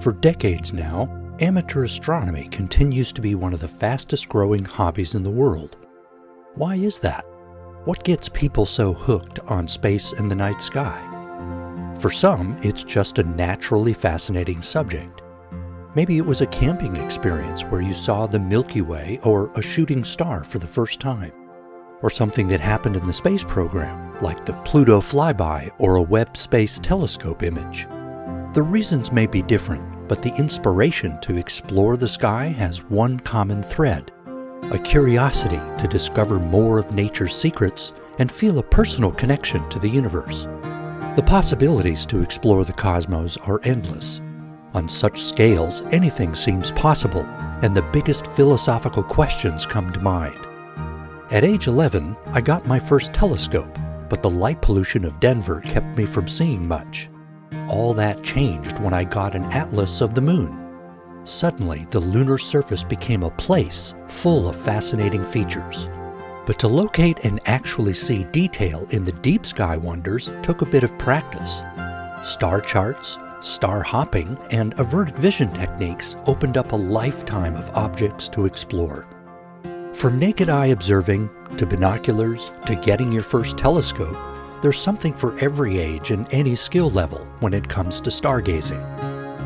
For decades now, amateur astronomy continues to be one of the fastest growing hobbies in the world. Why is that? What gets people so hooked on space and the night sky? For some, it's just a naturally fascinating subject. Maybe it was a camping experience where you saw the Milky Way or a shooting star for the first time. Or something that happened in the space program, like the Pluto flyby or a Webb Space Telescope image. The reasons may be different, but the inspiration to explore the sky has one common thread a curiosity to discover more of nature's secrets and feel a personal connection to the universe. The possibilities to explore the cosmos are endless. On such scales, anything seems possible, and the biggest philosophical questions come to mind. At age 11, I got my first telescope, but the light pollution of Denver kept me from seeing much. All that changed when I got an atlas of the moon. Suddenly, the lunar surface became a place full of fascinating features. But to locate and actually see detail in the deep sky wonders took a bit of practice. Star charts, star hopping, and averted vision techniques opened up a lifetime of objects to explore. From naked eye observing, to binoculars, to getting your first telescope, there's something for every age and any skill level when it comes to stargazing.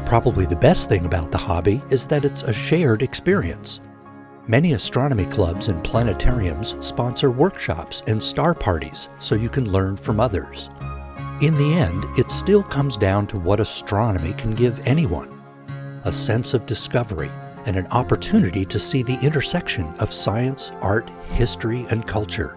Probably the best thing about the hobby is that it's a shared experience. Many astronomy clubs and planetariums sponsor workshops and star parties so you can learn from others. In the end, it still comes down to what astronomy can give anyone a sense of discovery and an opportunity to see the intersection of science, art, history, and culture.